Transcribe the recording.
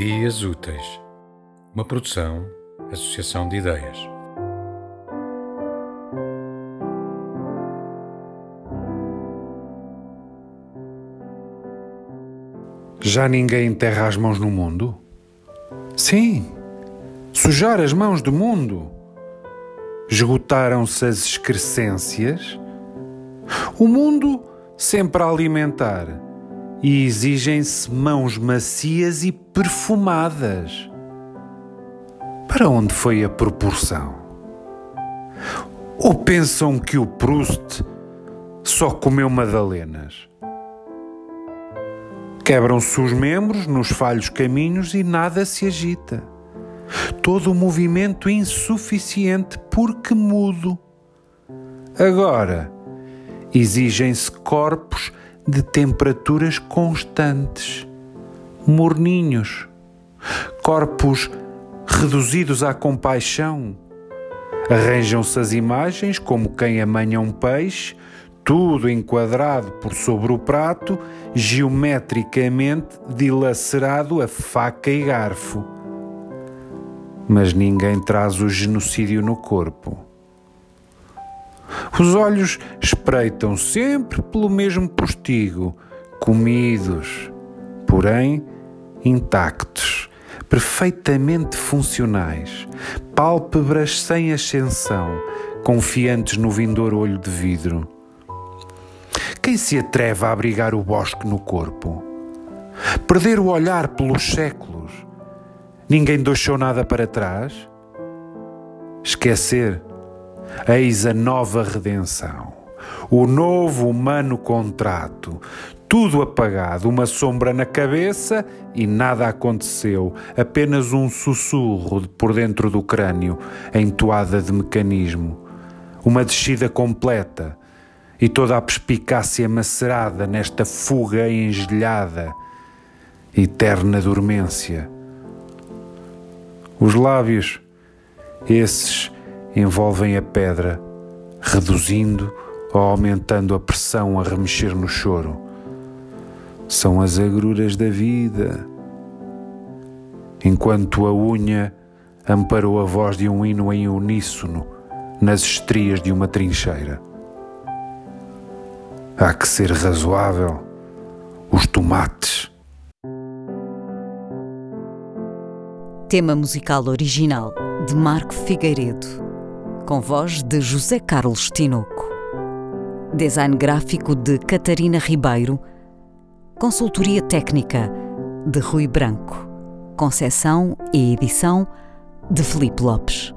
Dias Úteis, uma produção, associação de ideias. Já ninguém enterra as mãos no mundo? Sim, sujar as mãos do mundo. Esgotaram-se as excrescências. O mundo sempre a alimentar e exigem-se mãos macias e perfumadas. Para onde foi a proporção? Ou pensam que o Proust só comeu madalenas? Quebram-se os membros nos falhos caminhos e nada se agita. Todo o movimento insuficiente porque mudo. Agora, exigem-se corpos de temperaturas constantes, morninhos, corpos reduzidos à compaixão. Arranjam-se as imagens como quem amanha um peixe, tudo enquadrado por sobre o prato, geometricamente dilacerado a faca e garfo. Mas ninguém traz o genocídio no corpo. Os olhos espreitam sempre pelo mesmo postigo, comidos, porém intactos, perfeitamente funcionais, pálpebras sem ascensão, confiantes no vindouro olho de vidro. Quem se atreve a abrigar o bosque no corpo? Perder o olhar pelos séculos? Ninguém deixou nada para trás? Esquecer Eis a nova redenção, o novo humano contrato. Tudo apagado, uma sombra na cabeça e nada aconteceu, apenas um sussurro por dentro do crânio, entoada de mecanismo. Uma descida completa e toda a perspicácia macerada nesta fuga engelhada, eterna dormência. Os lábios, esses envolvem a pedra, reduzindo ou aumentando a pressão a remexer no choro. São as agruras da vida. Enquanto a unha amparou a voz de um hino em uníssono nas estrias de uma trincheira. Há que ser razoável. Os tomates. Tema musical original de Marco Figueiredo com voz de José Carlos Tinoco. Design gráfico de Catarina Ribeiro. Consultoria técnica de Rui Branco. Concessão e edição de Felipe Lopes.